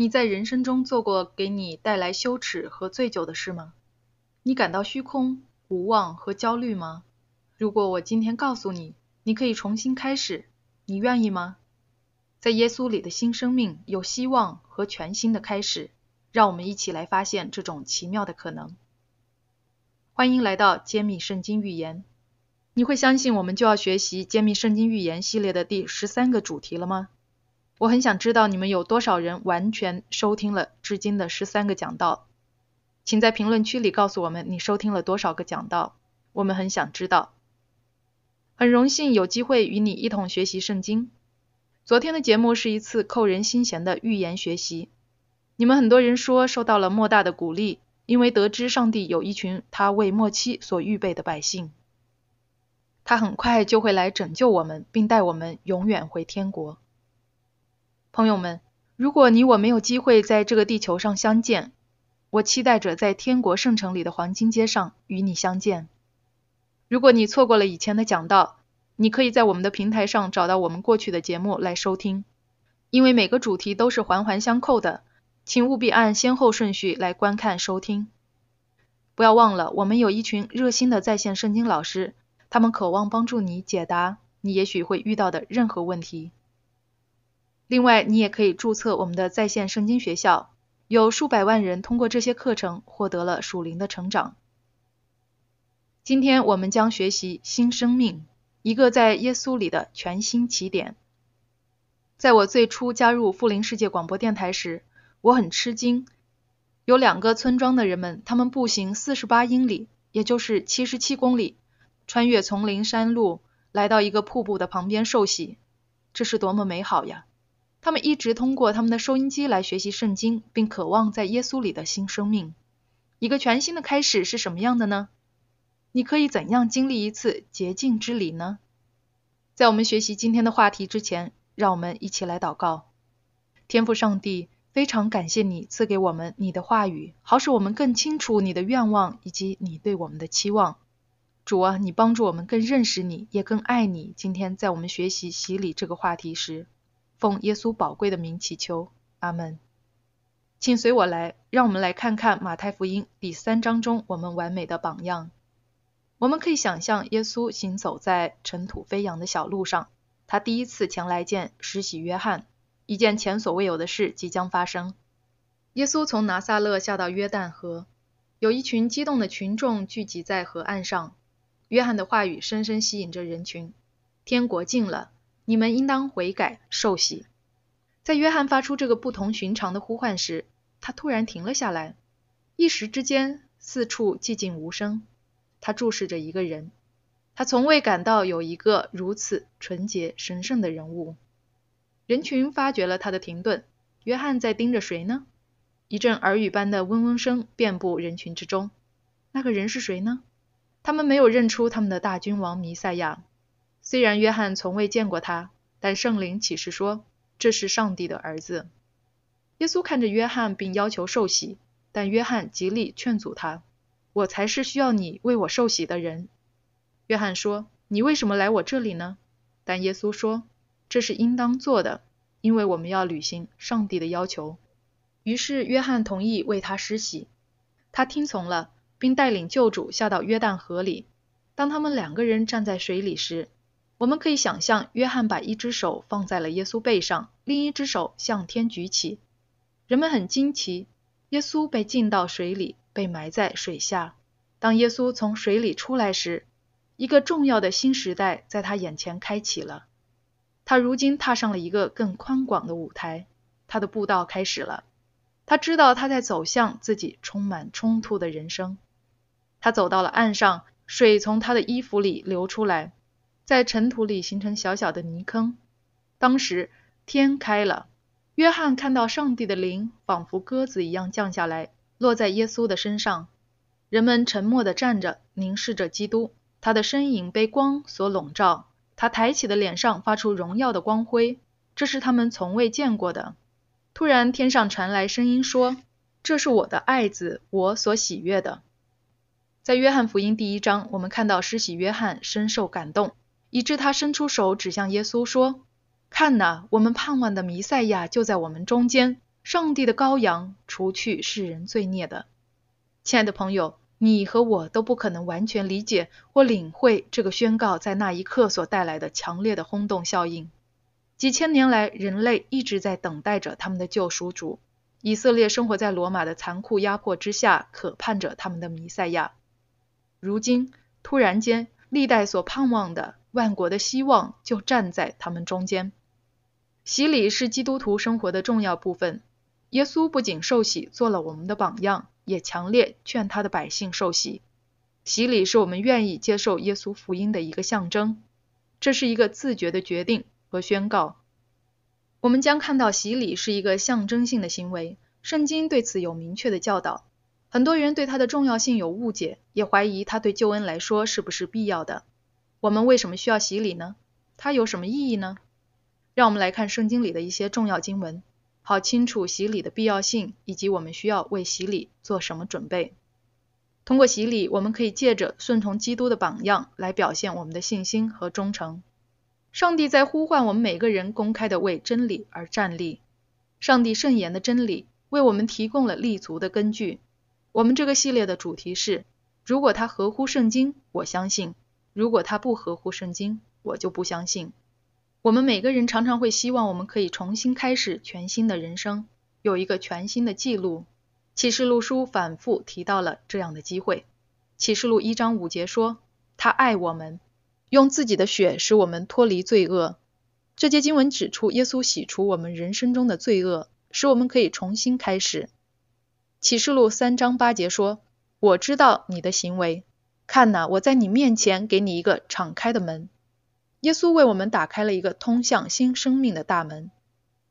你在人生中做过给你带来羞耻和醉酒的事吗？你感到虚空、无望和焦虑吗？如果我今天告诉你，你可以重新开始，你愿意吗？在耶稣里的新生命有希望和全新的开始，让我们一起来发现这种奇妙的可能。欢迎来到揭秘圣经预言。你会相信我们就要学习揭秘圣经预言系列的第十三个主题了吗？我很想知道你们有多少人完全收听了至今的十三个讲道。请在评论区里告诉我们你收听了多少个讲道，我们很想知道。很荣幸有机会与你一同学习圣经。昨天的节目是一次扣人心弦的预言学习。你们很多人说受到了莫大的鼓励，因为得知上帝有一群他为末期所预备的百姓，他很快就会来拯救我们，并带我们永远回天国。朋友们，如果你我没有机会在这个地球上相见，我期待着在天国圣城里的黄金街上与你相见。如果你错过了以前的讲道，你可以在我们的平台上找到我们过去的节目来收听。因为每个主题都是环环相扣的，请务必按先后顺序来观看收听。不要忘了，我们有一群热心的在线圣经老师，他们渴望帮助你解答你也许会遇到的任何问题。另外，你也可以注册我们的在线圣经学校。有数百万人通过这些课程获得了属灵的成长。今天我们将学习新生命，一个在耶稣里的全新起点。在我最初加入富林世界广播电台时，我很吃惊，有两个村庄的人们，他们步行四十八英里，也就是七十七公里，穿越丛林山路，来到一个瀑布的旁边受洗，这是多么美好呀！他们一直通过他们的收音机来学习圣经，并渴望在耶稣里的新生命。一个全新的开始是什么样的呢？你可以怎样经历一次洁净之礼呢？在我们学习今天的话题之前，让我们一起来祷告。天父上帝，非常感谢你赐给我们你的话语，好使我们更清楚你的愿望以及你对我们的期望。主啊，你帮助我们更认识你，也更爱你。今天在我们学习洗礼这个话题时，奉耶稣宝贵的名祈求，阿门。请随我来，让我们来看看马太福音第三章中我们完美的榜样。我们可以想象耶稣行走在尘土飞扬的小路上，他第一次前来见施洗约翰，一件前所未有的事即将发生。耶稣从拿撒勒下到约旦河，有一群激动的群众聚集在河岸上。约翰的话语深深吸引着人群：天国近了。你们应当悔改受洗。在约翰发出这个不同寻常的呼唤时，他突然停了下来，一时之间四处寂静无声。他注视着一个人，他从未感到有一个如此纯洁神圣的人物。人群发觉了他的停顿。约翰在盯着谁呢？一阵耳语般的嗡嗡声遍布人群之中。那个人是谁呢？他们没有认出他们的大君王弥赛亚。虽然约翰从未见过他，但圣灵启示说这是上帝的儿子。耶稣看着约翰，并要求受洗，但约翰极力劝阻他：“我才是需要你为我受洗的人。”约翰说：“你为什么来我这里呢？”但耶稣说：“这是应当做的，因为我们要履行上帝的要求。”于是约翰同意为他施洗，他听从了，并带领救主下到约旦河里。当他们两个人站在水里时，我们可以想象，约翰把一只手放在了耶稣背上，另一只手向天举起。人们很惊奇，耶稣被浸到水里，被埋在水下。当耶稣从水里出来时，一个重要的新时代在他眼前开启了。他如今踏上了一个更宽广的舞台，他的步道开始了。他知道他在走向自己充满冲突的人生。他走到了岸上，水从他的衣服里流出来。在尘土里形成小小的泥坑。当时天开了，约翰看到上帝的灵仿佛鸽子一样降下来，落在耶稣的身上。人们沉默地站着，凝视着基督。他的身影被光所笼罩，他抬起的脸上发出荣耀的光辉，这是他们从未见过的。突然，天上传来声音说：“这是我的爱子，我所喜悦的。”在约翰福音第一章，我们看到施洗约翰深受感动。以致他伸出手指向耶稣说：“看哪，我们盼望的弥赛亚就在我们中间，上帝的羔羊除去世人罪孽的。亲爱的朋友，你和我都不可能完全理解或领会这个宣告在那一刻所带来的强烈的轰动效应。几千年来，人类一直在等待着他们的救赎主。以色列生活在罗马的残酷压迫之下，渴盼着他们的弥赛亚。如今，突然间，历代所盼望的万国的希望就站在他们中间。洗礼是基督徒生活的重要部分。耶稣不仅受洗，做了我们的榜样，也强烈劝他的百姓受洗。洗礼是我们愿意接受耶稣福音的一个象征，这是一个自觉的决定和宣告。我们将看到洗礼是一个象征性的行为，圣经对此有明确的教导。很多人对它的重要性有误解，也怀疑它对救恩来说是不是必要的。我们为什么需要洗礼呢？它有什么意义呢？让我们来看圣经里的一些重要经文，好清楚洗礼的必要性以及我们需要为洗礼做什么准备。通过洗礼，我们可以借着顺从基督的榜样来表现我们的信心和忠诚。上帝在呼唤我们每个人公开的为真理而站立。上帝圣言的真理为我们提供了立足的根据。我们这个系列的主题是：如果它合乎圣经，我相信；如果它不合乎圣经，我就不相信。我们每个人常常会希望我们可以重新开始全新的人生，有一个全新的记录。启示录书反复提到了这样的机会。启示录一章五节说：“他爱我们。”用自己的血使我们脱离罪恶。这节经文指出，耶稣洗除我们人生中的罪恶，使我们可以重新开始。启示录三章八节说：“我知道你的行为，看呐，我在你面前给你一个敞开的门。”耶稣为我们打开了一个通向新生命的大门。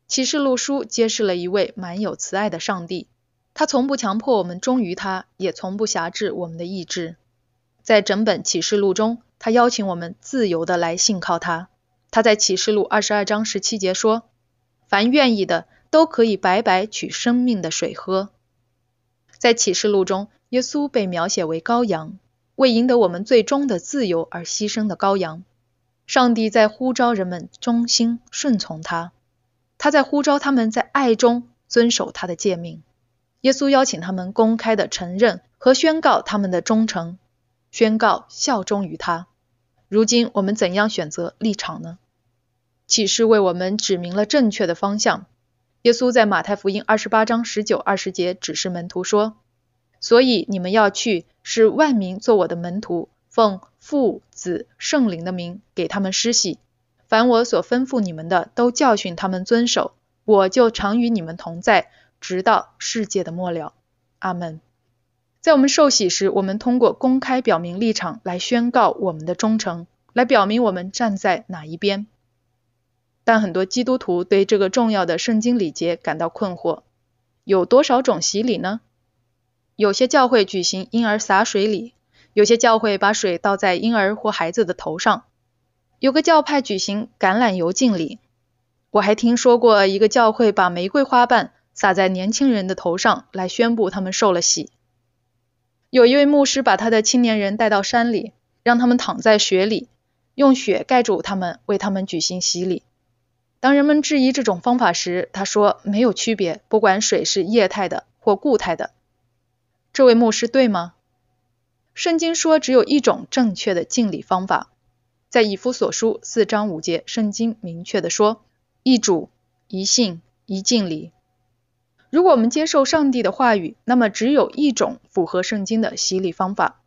启示录书揭示了一位满有慈爱的上帝，他从不强迫我们忠于他，也从不辖制我们的意志。在整本启示录中，他邀请我们自由的来信靠他。他在启示录二十二章十七节说：“凡愿意的都可以白白取生命的水喝。”在启示录中，耶稣被描写为羔羊，为赢得我们最终的自由而牺牲的羔羊。上帝在呼召人们忠心顺从他，他在呼召他们在爱中遵守他的诫命。耶稣邀请他们公开的承认和宣告他们的忠诚。宣告效忠于他。如今我们怎样选择立场呢？启示为我们指明了正确的方向。耶稣在马太福音二十八章十九二十节指示门徒说：“所以你们要去，使万民做我的门徒，奉父、子、圣灵的名给他们施洗。凡我所吩咐你们的，都教训他们遵守。我就常与你们同在，直到世界的末了。”阿门。在我们受洗时，我们通过公开表明立场来宣告我们的忠诚，来表明我们站在哪一边。但很多基督徒对这个重要的圣经礼节感到困惑：有多少种洗礼呢？有些教会举行婴儿洒水礼，有些教会把水倒在婴儿或孩子的头上，有个教派举行橄榄油敬礼。我还听说过一个教会把玫瑰花瓣撒在年轻人的头上，来宣布他们受了洗。有一位牧师把他的青年人带到山里，让他们躺在雪里，用雪盖住他们，为他们举行洗礼。当人们质疑这种方法时，他说没有区别，不管水是液态的或固态的。这位牧师对吗？圣经说只有一种正确的敬礼方法，在以弗所书四章五节，圣经明确的说：一主、一信、一敬礼。如果我们接受上帝的话语，那么只有一种符合圣经的洗礼方法。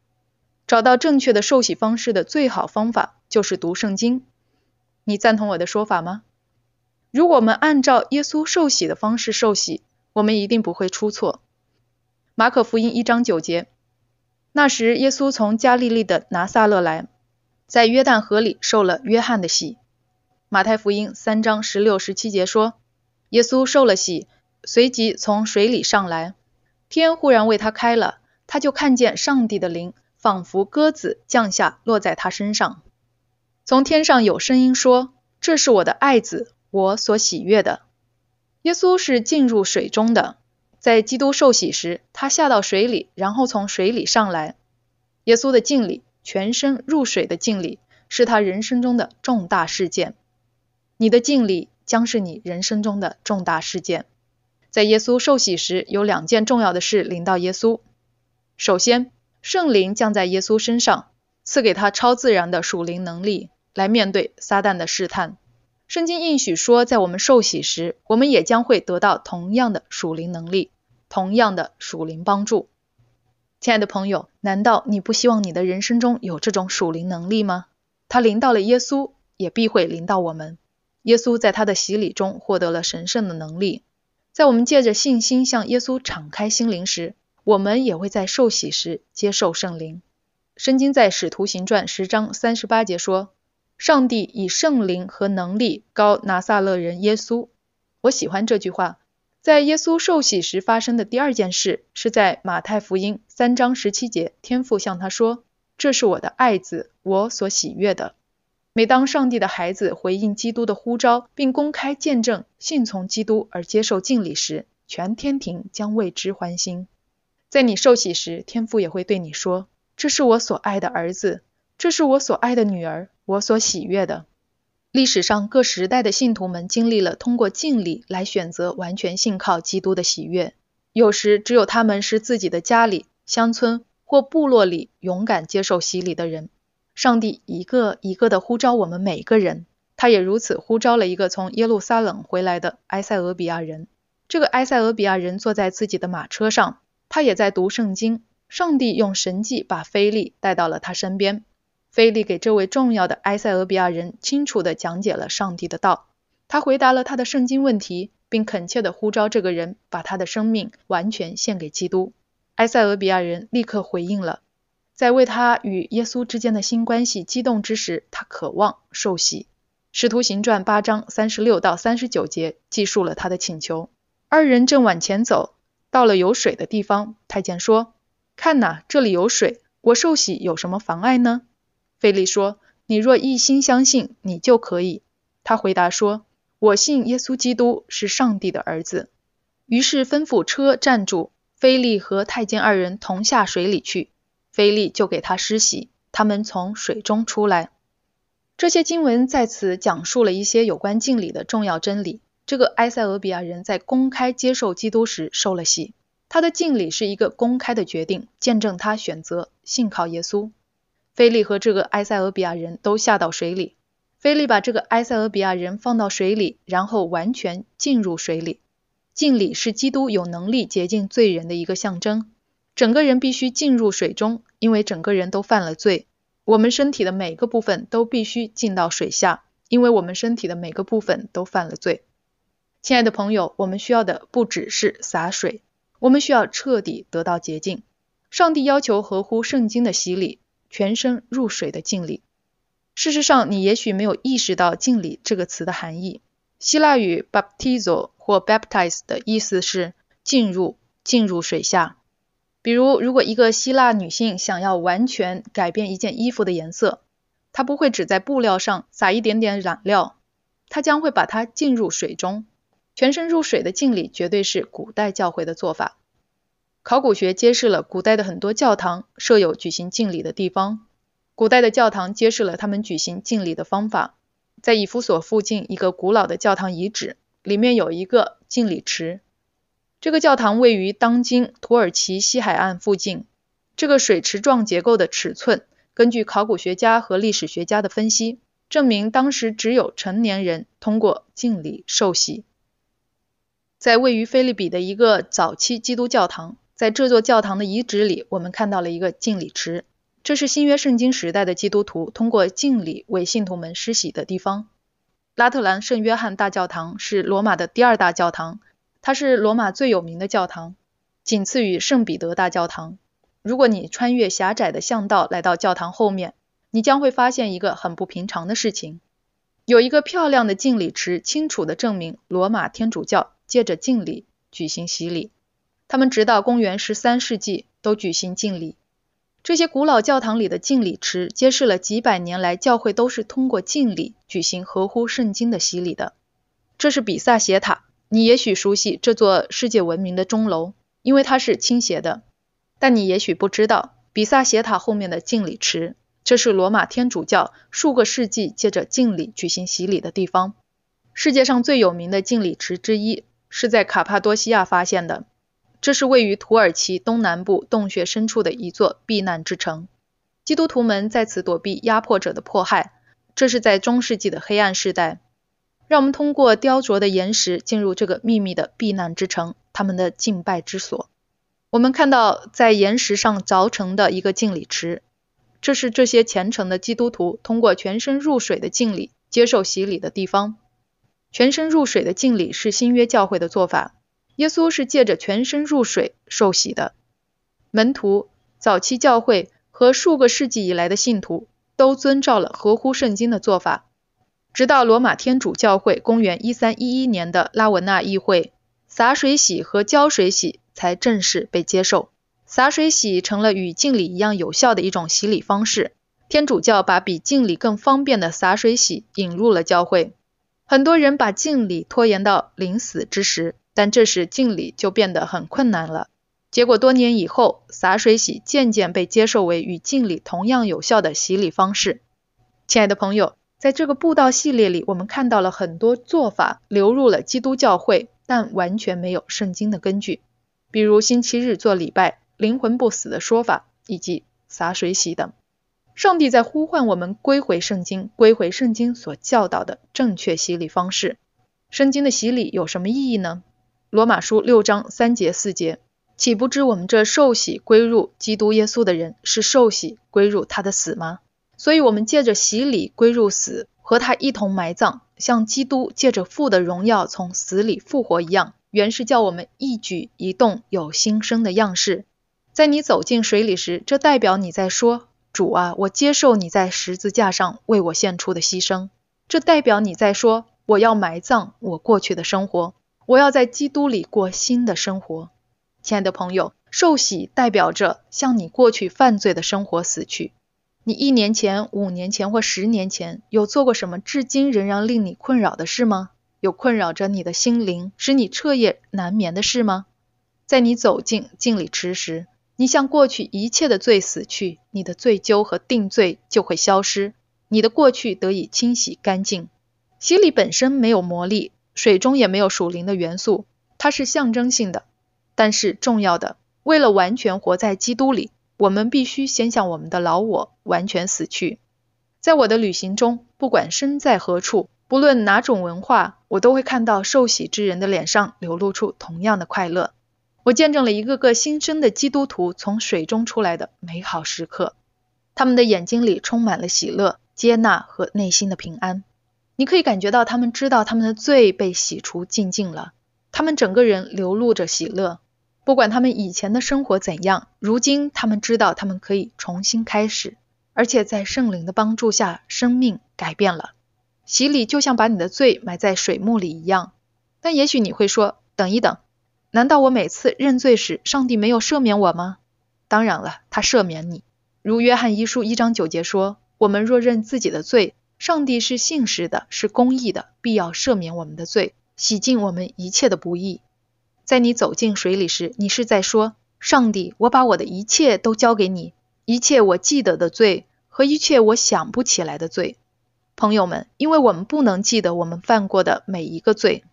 找到正确的受洗方式的最好方法就是读圣经。你赞同我的说法吗？如果我们按照耶稣受洗的方式受洗，我们一定不会出错。马可福音一章九节，那时耶稣从加利利的拿撒勒来，在约旦河里受了约翰的洗。马太福音三章十六十七节说，耶稣受了洗。随即从水里上来，天忽然为他开了，他就看见上帝的灵仿佛鸽子降下，落在他身上。从天上有声音说：“这是我的爱子，我所喜悦的。”耶稣是进入水中的，在基督受洗时，他下到水里，然后从水里上来。耶稣的敬礼，全身入水的敬礼，是他人生中的重大事件。你的敬礼将是你人生中的重大事件。在耶稣受洗时，有两件重要的事临到耶稣。首先，圣灵降在耶稣身上，赐给他超自然的属灵能力，来面对撒旦的试探。圣经应许说，在我们受洗时，我们也将会得到同样的属灵能力，同样的属灵帮助。亲爱的朋友，难道你不希望你的人生中有这种属灵能力吗？他临到了耶稣，也必会临到我们。耶稣在他的洗礼中获得了神圣的能力，在我们借着信心向耶稣敞开心灵时。我们也会在受洗时接受圣灵。圣经在使徒行传十章三十八节说：“上帝以圣灵和能力高拿撒勒人耶稣。”我喜欢这句话。在耶稣受洗时发生的第二件事，是在马太福音三章十七节，天父向他说：“这是我的爱子，我所喜悦的。”每当上帝的孩子回应基督的呼召，并公开见证信从基督而接受敬礼时，全天庭将为之欢心。在你受洗时，天父也会对你说：“这是我所爱的儿子，这是我所爱的女儿，我所喜悦的。”历史上各时代的信徒们经历了通过敬礼来选择完全信靠基督的喜悦。有时只有他们是自己的家里、乡村或部落里勇敢接受洗礼的人。上帝一个一个的呼召我们每个人，他也如此呼召了一个从耶路撒冷回来的埃塞俄比亚人。这个埃塞俄比亚人坐在自己的马车上。他也在读圣经，上帝用神迹把菲利带到了他身边。菲利给这位重要的埃塞俄比亚人清楚地讲解了上帝的道，他回答了他的圣经问题，并恳切地呼召这个人把他的生命完全献给基督。埃塞俄比亚人立刻回应了，在为他与耶稣之间的新关系激动之时，他渴望受洗。使徒行传八章三十六到三十九节记述了他的请求。二人正往前走。到了有水的地方，太监说：“看哪，这里有水，我受洗有什么妨碍呢？”菲利说：“你若一心相信，你就可以。”他回答说：“我信耶稣基督是上帝的儿子。”于是吩咐车站住，菲利和太监二人同下水里去，菲利就给他施洗，他们从水中出来。这些经文在此讲述了一些有关敬礼的重要真理。这个埃塞俄比亚人在公开接受基督时受了洗，他的敬礼是一个公开的决定，见证他选择信靠耶稣。菲利和这个埃塞俄比亚人都下到水里，菲利把这个埃塞俄比亚人放到水里，然后完全进入水里。敬礼是基督有能力洁净罪人的一个象征，整个人必须进入水中，因为整个人都犯了罪。我们身体的每个部分都必须浸到水下，因为我们身体的每个部分都犯了罪。亲爱的朋友，我们需要的不只是洒水，我们需要彻底得到洁净。上帝要求合乎圣经的洗礼，全身入水的敬礼。事实上，你也许没有意识到“敬礼”这个词的含义。希腊语 baptizo 或 baptize 的意思是进入、进入水下。比如，如果一个希腊女性想要完全改变一件衣服的颜色，她不会只在布料上撒一点点染料，她将会把它浸入水中。全身入水的敬礼绝对是古代教会的做法。考古学揭示了古代的很多教堂设有举行敬礼的地方。古代的教堂揭示了他们举行敬礼的方法。在以弗所附近一个古老的教堂遗址里面有一个敬礼池。这个教堂位于当今土耳其西海岸附近。这个水池状结构的尺寸，根据考古学家和历史学家的分析，证明当时只有成年人通过敬礼受洗。在位于菲利比的一个早期基督教堂，在这座教堂的遗址里，我们看到了一个敬礼池。这是新约圣经时代的基督徒通过敬礼为信徒们施洗的地方。拉特兰圣约翰大教堂是罗马的第二大教堂，它是罗马最有名的教堂，仅次于圣彼得大教堂。如果你穿越狭窄的巷道来到教堂后面，你将会发现一个很不平常的事情：有一个漂亮的敬礼池，清楚地证明罗马天主教。借着敬礼举行洗礼，他们直到公元十三世纪都举行敬礼。这些古老教堂里的敬礼池揭示了几百年来教会都是通过敬礼举行合乎圣经的洗礼的。这是比萨斜塔，你也许熟悉这座世界闻名的钟楼，因为它是倾斜的。但你也许不知道，比萨斜塔后面的敬礼池，这是罗马天主教数个世纪借着敬礼举行洗礼的地方。世界上最有名的敬礼池之一。是在卡帕多西亚发现的。这是位于土耳其东南部洞穴深处的一座避难之城，基督徒们在此躲避压迫者的迫害。这是在中世纪的黑暗时代。让我们通过雕琢的岩石进入这个秘密的避难之城，他们的敬拜之所。我们看到在岩石上凿成的一个敬礼池，这是这些虔诚的基督徒通过全身入水的敬礼接受洗礼的地方。全身入水的敬礼是新约教会的做法。耶稣是借着全身入水受洗的，门徒、早期教会和数个世纪以来的信徒都遵照了合乎圣经的做法，直到罗马天主教会公元一三一一年的拉文纳议会，洒水洗和浇水洗才正式被接受。洒水洗成了与敬礼一样有效的一种洗礼方式。天主教把比敬礼更方便的洒水洗引入了教会，很多人把敬礼拖延到临死之时。但这时敬礼就变得很困难了。结果多年以后，洒水洗渐渐被接受为与敬礼同样有效的洗礼方式。亲爱的朋友，在这个布道系列里，我们看到了很多做法流入了基督教会，但完全没有圣经的根据，比如星期日做礼拜、灵魂不死的说法以及洒水洗等。上帝在呼唤我们归回圣经，归回圣经所教导的正确洗礼方式。圣经的洗礼有什么意义呢？罗马书六章三节四节，岂不知我们这受洗归入基督耶稣的人，是受洗归入他的死吗？所以，我们借着洗礼归入死，和他一同埋葬，像基督借着父的荣耀从死里复活一样，原是叫我们一举一动有新生的样式。在你走进水里时，这代表你在说：“主啊，我接受你在十字架上为我献出的牺牲。”这代表你在说：“我要埋葬我过去的生活。”我要在基督里过新的生活，亲爱的朋友，受洗代表着向你过去犯罪的生活死去。你一年前、五年前或十年前有做过什么至今仍然令你困扰的事吗？有困扰着你的心灵，使你彻夜难眠的事吗？在你走进敬礼池时，你向过去一切的罪死去，你的罪疚和定罪就会消失，你的过去得以清洗干净。洗礼本身没有魔力。水中也没有属灵的元素，它是象征性的，但是重要的。为了完全活在基督里，我们必须先向我们的老我完全死去。在我的旅行中，不管身在何处，不论哪种文化，我都会看到受洗之人的脸上流露出同样的快乐。我见证了一个个新生的基督徒从水中出来的美好时刻，他们的眼睛里充满了喜乐、接纳和内心的平安。你可以感觉到他们知道他们的罪被洗除净尽了，他们整个人流露着喜乐。不管他们以前的生活怎样，如今他们知道他们可以重新开始，而且在圣灵的帮助下，生命改变了。洗礼就像把你的罪埋在水墓里一样。但也许你会说，等一等，难道我每次认罪时，上帝没有赦免我吗？当然了，他赦免你。如约翰一书一章九节说：“我们若认自己的罪。”上帝是信实的，是公义的，必要赦免我们的罪，洗净我们一切的不义。在你走进水里时，你是在说：“上帝，我把我的一切都交给你，一切我记得的罪和一切我想不起来的罪。”朋友们，因为我们不能记得我们犯过的每一个罪。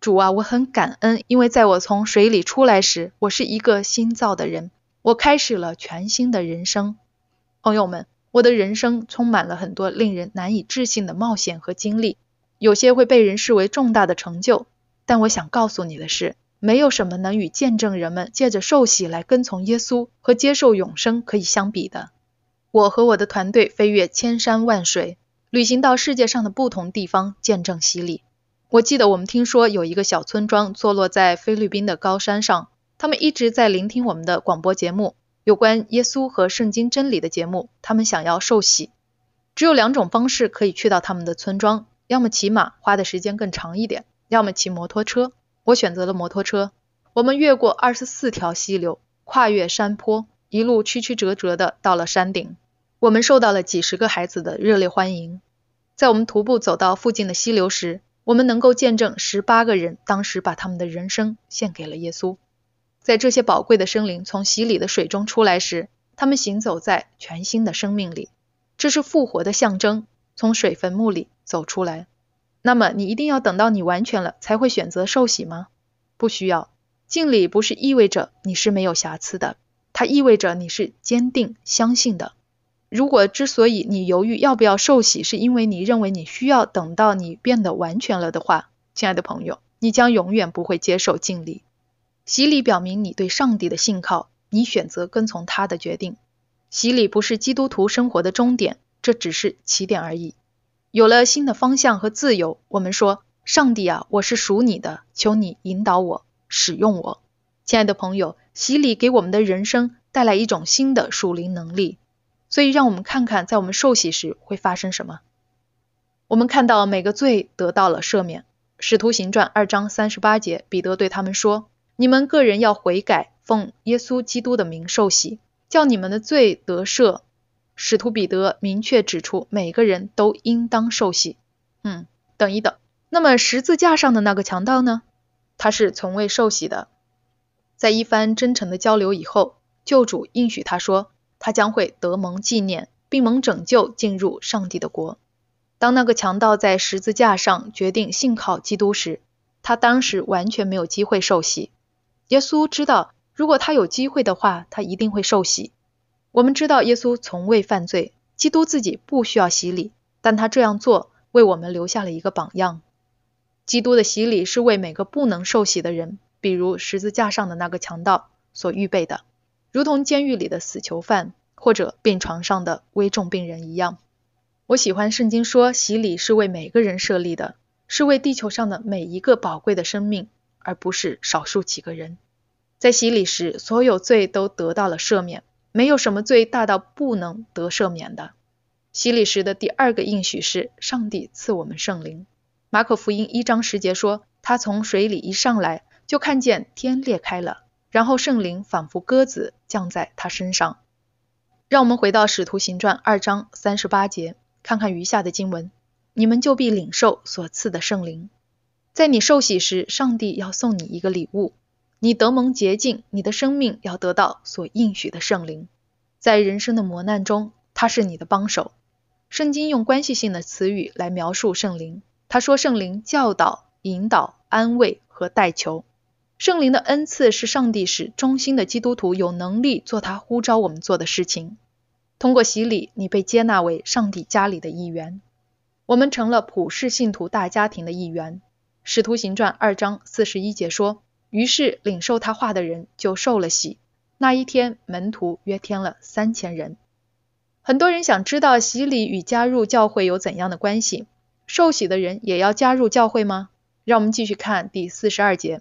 主啊，我很感恩，因为在我从水里出来时，我是一个新造的人，我开始了全新的人生。朋友们。我的人生充满了很多令人难以置信的冒险和经历，有些会被人视为重大的成就。但我想告诉你的是，没有什么能与见证人们借着受洗来跟从耶稣和接受永生可以相比的。我和我的团队飞越千山万水，旅行到世界上的不同地方见证洗礼。我记得我们听说有一个小村庄坐落在菲律宾的高山上，他们一直在聆听我们的广播节目。有关耶稣和圣经真理的节目，他们想要受洗，只有两种方式可以去到他们的村庄：要么骑马，花的时间更长一点；要么骑摩托车。我选择了摩托车。我们越过二十四条溪流，跨越山坡，一路曲曲折折的到了山顶。我们受到了几十个孩子的热烈欢迎。在我们徒步走到附近的溪流时，我们能够见证十八个人当时把他们的人生献给了耶稣。在这些宝贵的生灵从洗礼的水中出来时，他们行走在全新的生命里，这是复活的象征。从水坟墓里走出来，那么你一定要等到你完全了才会选择受洗吗？不需要。敬礼不是意味着你是没有瑕疵的，它意味着你是坚定相信的。如果之所以你犹豫要不要受洗，是因为你认为你需要等到你变得完全了的话，亲爱的朋友，你将永远不会接受敬礼。洗礼表明你对上帝的信靠，你选择跟从他的决定。洗礼不是基督徒生活的终点，这只是起点而已。有了新的方向和自由，我们说：“上帝啊，我是属你的，求你引导我，使用我。”亲爱的朋友，洗礼给我们的人生带来一种新的属灵能力。所以，让我们看看在我们受洗时会发生什么。我们看到每个罪得到了赦免。使徒行传二章三十八节，彼得对他们说：“你们个人要悔改，奉耶稣基督的名受洗，叫你们的罪得赦。”使徒彼得明确指出，每个人都应当受洗。嗯，等一等，那么十字架上的那个强盗呢？他是从未受洗的。在一番真诚的交流以后，救主应许他说。他将会得蒙纪念，并蒙拯救进入上帝的国。当那个强盗在十字架上决定信靠基督时，他当时完全没有机会受洗。耶稣知道，如果他有机会的话，他一定会受洗。我们知道耶稣从未犯罪，基督自己不需要洗礼，但他这样做为我们留下了一个榜样。基督的洗礼是为每个不能受洗的人，比如十字架上的那个强盗所预备的。如同监狱里的死囚犯或者病床上的危重病人一样，我喜欢圣经说，洗礼是为每个人设立的，是为地球上的每一个宝贵的生命，而不是少数几个人。在洗礼时，所有罪都得到了赦免，没有什么罪大到不能得赦免的。洗礼时的第二个应许是，上帝赐我们圣灵。马可福音一章十节说，他从水里一上来，就看见天裂开了。然后圣灵仿佛鸽子降在他身上。让我们回到使徒行传二章三十八节，看看余下的经文：你们就必领受所赐的圣灵。在你受洗时，上帝要送你一个礼物，你得蒙洁净，你的生命要得到所应许的圣灵。在人生的磨难中，他是你的帮手。圣经用关系性的词语来描述圣灵，他说圣灵教导、引导、安慰和代求。圣灵的恩赐是上帝使忠心的基督徒有能力做他呼召我们做的事情。通过洗礼，你被接纳为上帝家里的一员，我们成了普世信徒大家庭的一员。使徒行传二章四十一节说：“于是领受他话的人就受了洗。那一天，门徒约添了三千人。”很多人想知道洗礼与加入教会有怎样的关系？受洗的人也要加入教会吗？让我们继续看第四十二节。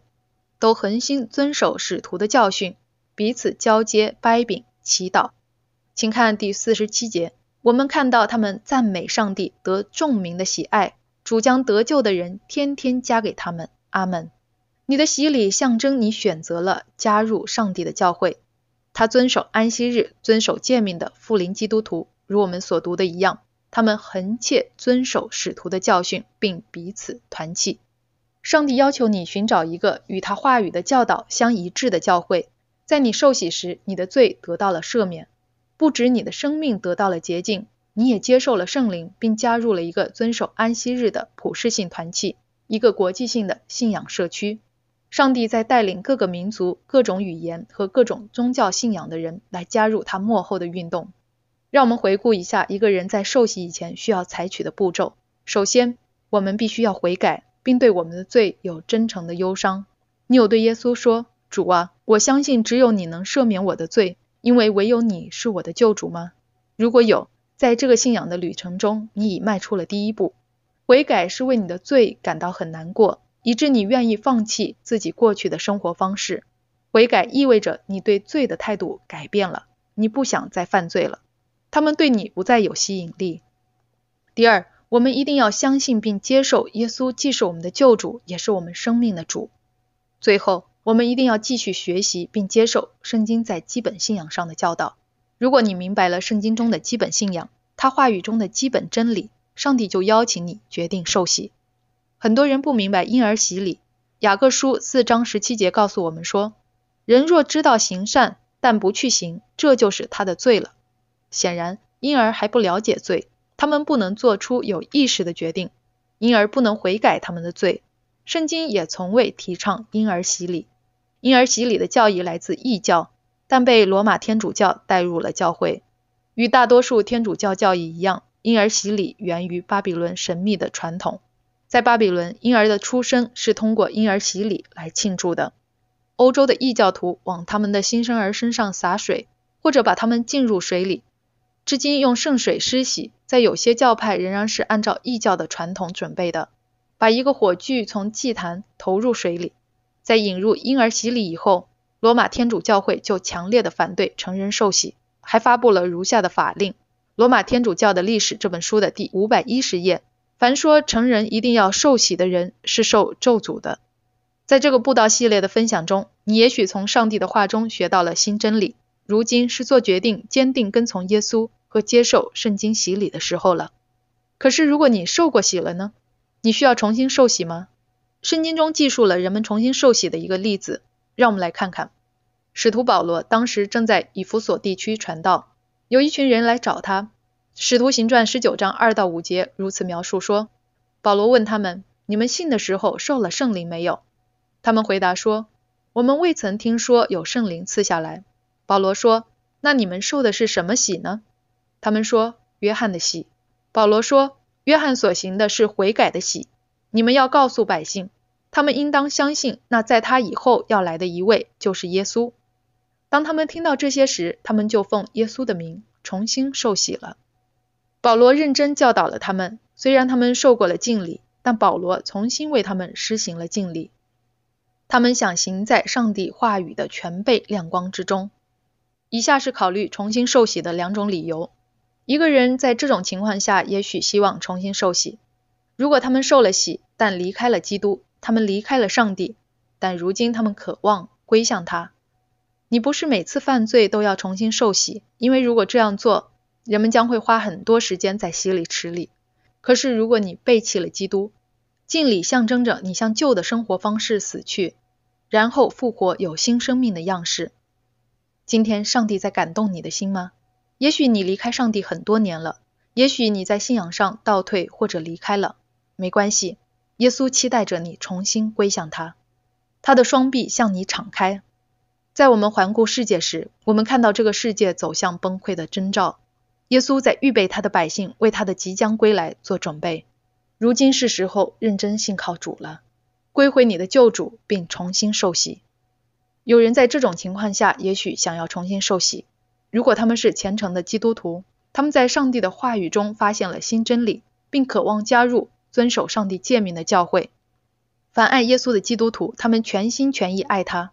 都恒心遵守使徒的教训，彼此交接、掰饼、祈祷。请看第四十七节，我们看到他们赞美上帝得众民的喜爱，主将得救的人天天加给他们。阿门。你的洗礼象征你选择了加入上帝的教会。他遵守安息日、遵守诫命的富林基督徒，如我们所读的一样，他们恒切遵守使徒的教训，并彼此团契。上帝要求你寻找一个与他话语的教导相一致的教会。在你受洗时，你的罪得到了赦免，不止你的生命得到了洁净，你也接受了圣灵，并加入了一个遵守安息日的普世性团契，一个国际性的信仰社区。上帝在带领各个民族、各种语言和各种宗教信仰的人来加入他幕后的运动。让我们回顾一下一个人在受洗以前需要采取的步骤。首先，我们必须要悔改。并对我们的罪有真诚的忧伤。你有对耶稣说：“主啊，我相信只有你能赦免我的罪，因为唯有你是我的救主吗？”如果有，在这个信仰的旅程中，你已迈出了第一步。悔改是为你的罪感到很难过，以致你愿意放弃自己过去的生活方式。悔改意味着你对罪的态度改变了，你不想再犯罪了，他们对你不再有吸引力。第二。我们一定要相信并接受耶稣既是我们的救主，也是我们生命的主。最后，我们一定要继续学习并接受圣经在基本信仰上的教导。如果你明白了圣经中的基本信仰，他话语中的基本真理，上帝就邀请你决定受洗。很多人不明白婴儿洗礼。雅各书四章十七节告诉我们说：“人若知道行善，但不去行，这就是他的罪了。”显然，婴儿还不了解罪。他们不能做出有意识的决定，因而不能悔改他们的罪。圣经也从未提倡婴儿洗礼。婴儿洗礼的教义来自异教，但被罗马天主教带入了教会。与大多数天主教教义一样，婴儿洗礼源于巴比伦神秘的传统。在巴比伦，婴儿的出生是通过婴儿洗礼来庆祝的。欧洲的异教徒往他们的新生儿身上洒水，或者把他们浸入水里。至今用圣水施洗，在有些教派仍然是按照异教的传统准备的。把一个火炬从祭坛投入水里，在引入婴儿洗礼以后，罗马天主教会就强烈的反对成人受洗，还发布了如下的法令：《罗马天主教的历史》这本书的第五百一十页，凡说成人一定要受洗的人是受咒诅的。在这个布道系列的分享中，你也许从上帝的话中学到了新真理。如今是做决定、坚定跟从耶稣和接受圣经洗礼的时候了。可是，如果你受过洗了呢？你需要重新受洗吗？圣经中记述了人们重新受洗的一个例子，让我们来看看。使徒保罗当时正在以弗所地区传道，有一群人来找他。使徒行传十九章二到五节如此描述说：保罗问他们：“你们信的时候受了圣灵没有？”他们回答说：“我们未曾听说有圣灵赐下来。”保罗说：“那你们受的是什么洗呢？”他们说：“约翰的洗。”保罗说。约翰所行的是悔改的喜，你们要告诉百姓，他们应当相信那在他以后要来的一位就是耶稣。当他们听到这些时，他们就奉耶稣的名重新受洗了。保罗认真教导了他们，虽然他们受过了敬礼，但保罗重新为他们施行了敬礼。他们想行在上帝话语的全备亮光之中。以下是考虑重新受洗的两种理由。一个人在这种情况下，也许希望重新受洗。如果他们受了洗，但离开了基督，他们离开了上帝，但如今他们渴望归向他。你不是每次犯罪都要重新受洗，因为如果这样做，人们将会花很多时间在洗礼池里。可是如果你背弃了基督，敬礼象征着你向旧的生活方式死去，然后复活有新生命的样式。今天，上帝在感动你的心吗？也许你离开上帝很多年了，也许你在信仰上倒退或者离开了，没关系。耶稣期待着你重新归向他，他的双臂向你敞开。在我们环顾世界时，我们看到这个世界走向崩溃的征兆。耶稣在预备他的百姓为他的即将归来做准备。如今是时候认真信靠主了，归回你的救主，并重新受洗。有人在这种情况下，也许想要重新受洗。如果他们是虔诚的基督徒，他们在上帝的话语中发现了新真理，并渴望加入遵守上帝诫命的教会。凡爱耶稣的基督徒，他们全心全意爱他。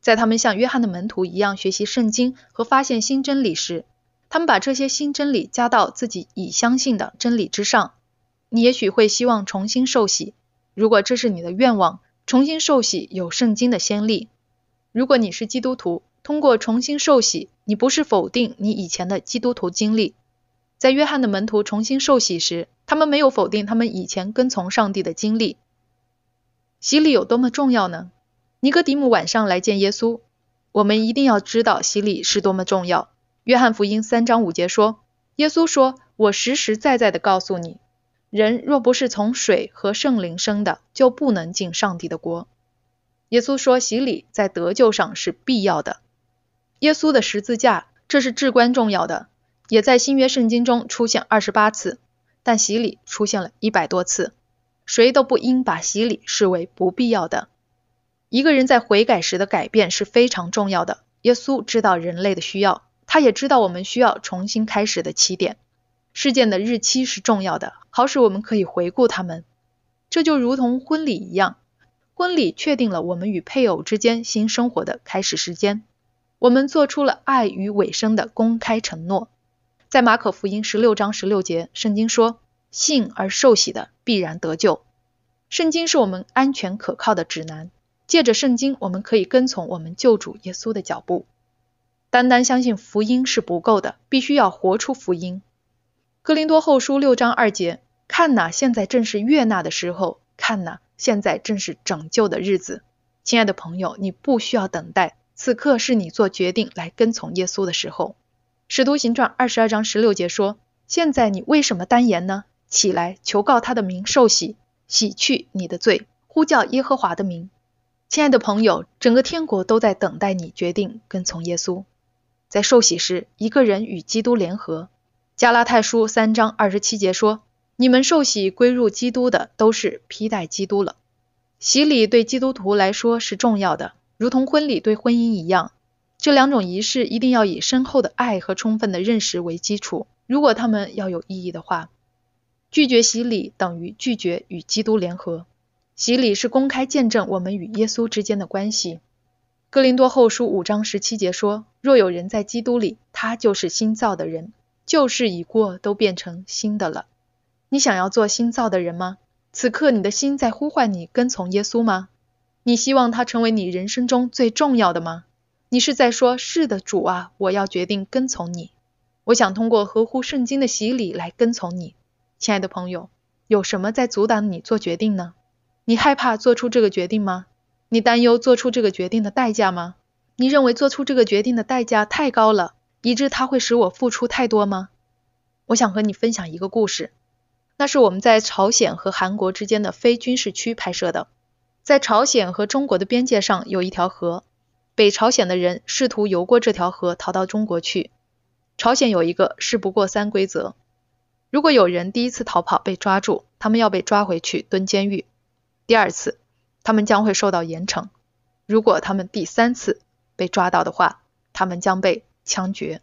在他们像约翰的门徒一样学习圣经和发现新真理时，他们把这些新真理加到自己已相信的真理之上。你也许会希望重新受洗，如果这是你的愿望，重新受洗有圣经的先例。如果你是基督徒，通过重新受洗，你不是否定你以前的基督徒经历。在约翰的门徒重新受洗时，他们没有否定他们以前跟从上帝的经历。洗礼有多么重要呢？尼哥底姆晚上来见耶稣，我们一定要知道洗礼是多么重要。约翰福音三章五节说：“耶稣说，我实实在在的告诉你，人若不是从水和圣灵生的，就不能进上帝的国。”耶稣说，洗礼在得救上是必要的。耶稣的十字架，这是至关重要的，也在新约圣经中出现二十八次，但洗礼出现了一百多次。谁都不应把洗礼视为不必要的。一个人在悔改时的改变是非常重要的。耶稣知道人类的需要，他也知道我们需要重新开始的起点。事件的日期是重要的，好使我们可以回顾他们。这就如同婚礼一样，婚礼确定了我们与配偶之间新生活的开始时间。我们做出了爱与尾声的公开承诺，在马可福音十六章十六节，圣经说：“信而受洗的必然得救。”圣经是我们安全可靠的指南，借着圣经，我们可以跟从我们救主耶稣的脚步。单单相信福音是不够的，必须要活出福音。哥林多后书六章二节：“看哪，现在正是悦纳的时候；看哪，现在正是拯救的日子。”亲爱的朋友，你不需要等待。此刻是你做决定来跟从耶稣的时候。使徒行传二十二章十六节说：“现在你为什么单言呢？起来，求告他的名，受洗，洗去你的罪，呼叫耶和华的名。亲爱的朋友，整个天国都在等待你决定跟从耶稣。在受洗时，一个人与基督联合。加拉太书三章二十七节说：“你们受洗归入基督的，都是披戴基督了。”洗礼对基督徒来说是重要的，如同婚礼对婚姻一样。这两种仪式一定要以深厚的爱和充分的认识为基础。如果他们要有意义的话，拒绝洗礼等于拒绝与基督联合。洗礼是公开见证我们与耶稣之间的关系。哥林多后书五章十七节说：“若有人在基督里，他就是新造的人，旧事已过，都变成新的了。”你想要做新造的人吗？此刻你的心在呼唤你跟从耶稣吗？你希望他成为你人生中最重要的吗？你是在说：“是的，主啊，我要决定跟从你。我想通过合乎圣经的洗礼来跟从你。”亲爱的朋友，有什么在阻挡你做决定呢？你害怕做出这个决定吗？你担忧做出这个决定的代价吗？你认为做出这个决定的代价太高了，以致它会使我付出太多吗？我想和你分享一个故事，那是我们在朝鲜和韩国之间的非军事区拍摄的。在朝鲜和中国的边界上有一条河，北朝鲜的人试图游过这条河逃到中国去。朝鲜有一个事不过三规则：如果有人第一次逃跑被抓住，他们要被抓回去蹲监狱。第二次，他们将会受到严惩；如果他们第三次被抓到的话，他们将被枪决。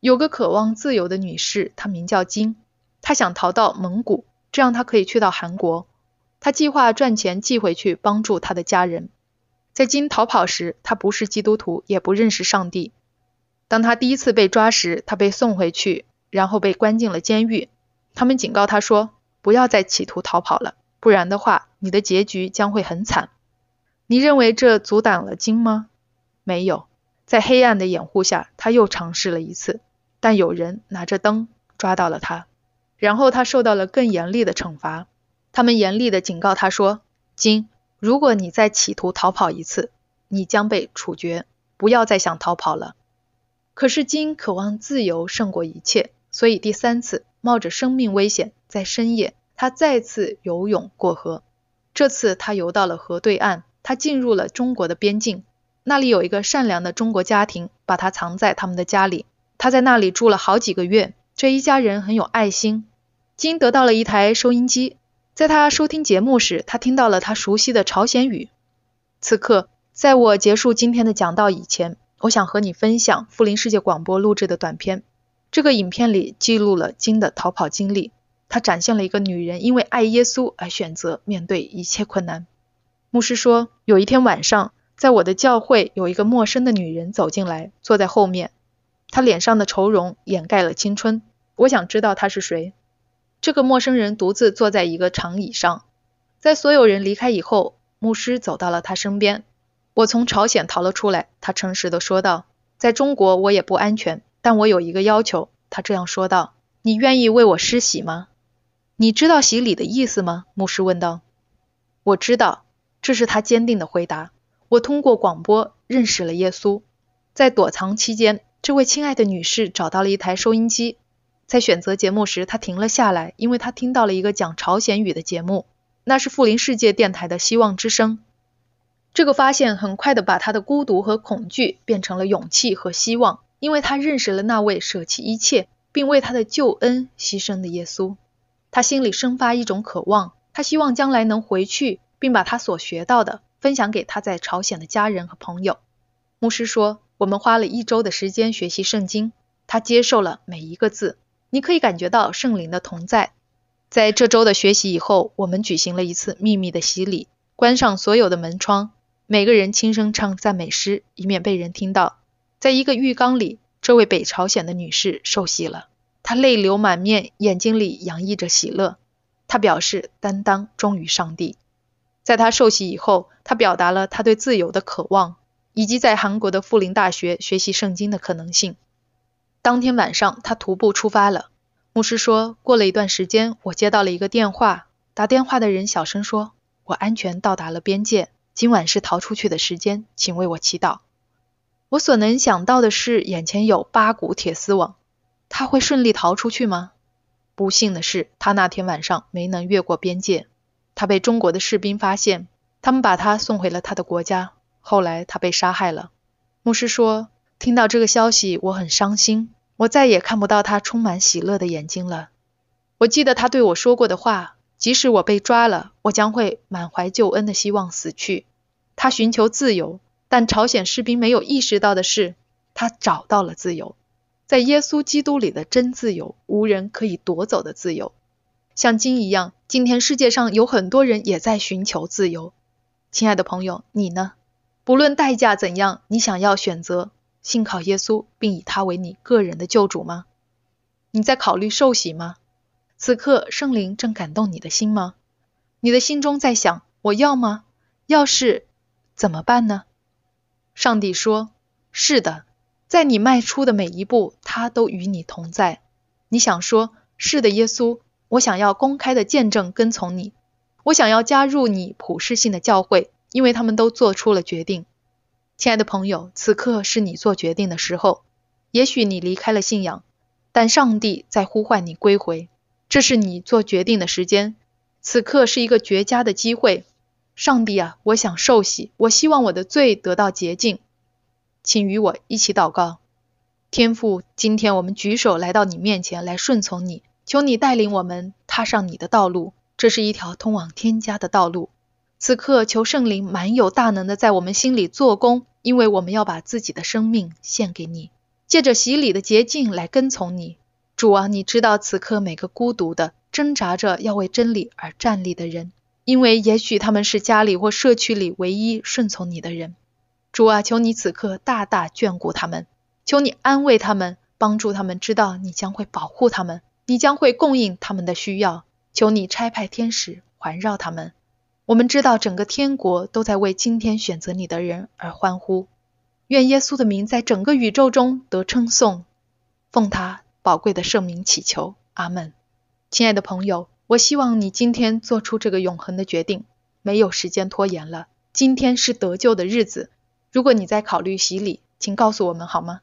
有个渴望自由的女士，她名叫金，她想逃到蒙古，这样她可以去到韩国。她计划赚钱寄回去帮助她的家人。在金逃跑时，他不是基督徒，也不认识上帝。当他第一次被抓时，他被送回去，然后被关进了监狱。他们警告他说：“不要再企图逃跑了。”不然的话，你的结局将会很惨。你认为这阻挡了金吗？没有，在黑暗的掩护下，他又尝试了一次，但有人拿着灯抓到了他，然后他受到了更严厉的惩罚。他们严厉的警告他说：“金，如果你再企图逃跑一次，你将被处决。不要再想逃跑了。”可是金渴望自由胜过一切，所以第三次冒着生命危险，在深夜。他再次游泳过河，这次他游到了河对岸，他进入了中国的边境，那里有一个善良的中国家庭，把他藏在他们的家里。他在那里住了好几个月，这一家人很有爱心。金得到了一台收音机，在他收听节目时，他听到了他熟悉的朝鲜语。此刻，在我结束今天的讲道以前，我想和你分享富林世界广播录制的短片。这个影片里记录了金的逃跑经历。他展现了一个女人因为爱耶稣而选择面对一切困难。牧师说，有一天晚上，在我的教会有一个陌生的女人走进来，坐在后面。她脸上的愁容掩盖了青春。我想知道她是谁。这个陌生人独自坐在一个长椅上。在所有人离开以后，牧师走到了他身边。我从朝鲜逃了出来，他诚实的说道。在中国我也不安全，但我有一个要求。他这样说道：“你愿意为我施洗吗？”你知道洗礼的意思吗？牧师问道。我知道，这是他坚定的回答。我通过广播认识了耶稣。在躲藏期间，这位亲爱的女士找到了一台收音机。在选择节目时，他停了下来，因为他听到了一个讲朝鲜语的节目，那是富林世界电台的希望之声。这个发现很快的把他的孤独和恐惧变成了勇气和希望，因为他认识了那位舍弃一切并为他的救恩牺牲的耶稣。他心里生发一种渴望，他希望将来能回去，并把他所学到的分享给他在朝鲜的家人和朋友。牧师说：“我们花了一周的时间学习圣经，他接受了每一个字。你可以感觉到圣灵的同在。在这周的学习以后，我们举行了一次秘密的洗礼，关上所有的门窗，每个人轻声唱赞美诗，以免被人听到。在一个浴缸里，这位北朝鲜的女士受洗了。”她泪流满面，眼睛里洋溢着喜乐。他表示担当忠于上帝。在他受洗以后，他表达了他对自由的渴望，以及在韩国的富林大学学习圣经的可能性。当天晚上，他徒步出发了。牧师说，过了一段时间，我接到了一个电话。打电话的人小声说：“我安全到达了边界，今晚是逃出去的时间，请为我祈祷。”我所能想到的是，眼前有八股铁丝网。他会顺利逃出去吗？不幸的是，他那天晚上没能越过边界。他被中国的士兵发现，他们把他送回了他的国家。后来他被杀害了。牧师说：“听到这个消息，我很伤心。我再也看不到他充满喜乐的眼睛了。我记得他对我说过的话：即使我被抓了，我将会满怀救恩的希望死去。他寻求自由，但朝鲜士兵没有意识到的是，他找到了自由，在耶稣基督里的真自由，无人可以夺走的自由。像金一样。”今天世界上有很多人也在寻求自由，亲爱的朋友，你呢？不论代价怎样，你想要选择信靠耶稣，并以他为你个人的救主吗？你在考虑受洗吗？此刻圣灵正感动你的心吗？你的心中在想：我要吗？要是怎么办呢？上帝说：是的，在你迈出的每一步，他都与你同在。你想说：是的，耶稣。我想要公开的见证跟从你，我想要加入你普世性的教会，因为他们都做出了决定。亲爱的朋友，此刻是你做决定的时候。也许你离开了信仰，但上帝在呼唤你归回。这是你做决定的时间，此刻是一个绝佳的机会。上帝啊，我想受洗，我希望我的罪得到洁净，请与我一起祷告。天父，今天我们举手来到你面前，来顺从你。求你带领我们踏上你的道路，这是一条通往天家的道路。此刻，求圣灵满有大能的在我们心里做工，因为我们要把自己的生命献给你，借着洗礼的捷径来跟从你。主啊，你知道此刻每个孤独的、挣扎着要为真理而站立的人，因为也许他们是家里或社区里唯一顺从你的人。主啊，求你此刻大大眷顾他们，求你安慰他们，帮助他们知道你将会保护他们。你将会供应他们的需要，求你差派天使环绕他们。我们知道整个天国都在为今天选择你的人而欢呼。愿耶稣的名在整个宇宙中得称颂。奉他宝贵的圣名祈求，阿门。亲爱的朋友，我希望你今天做出这个永恒的决定，没有时间拖延了。今天是得救的日子。如果你在考虑洗礼，请告诉我们好吗？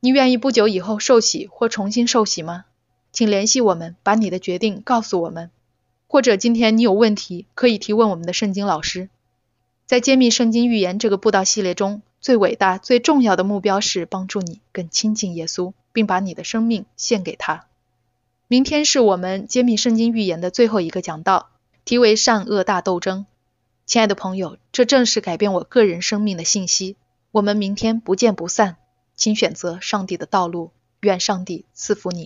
你愿意不久以后受洗或重新受洗吗？请联系我们，把你的决定告诉我们。或者今天你有问题，可以提问我们的圣经老师。在揭秘圣经预言这个布道系列中，最伟大、最重要的目标是帮助你更亲近耶稣，并把你的生命献给他。明天是我们揭秘圣经预言的最后一个讲道，题为“善恶大斗争”。亲爱的朋友，这正是改变我个人生命的信息。我们明天不见不散。请选择上帝的道路。愿上帝赐福你。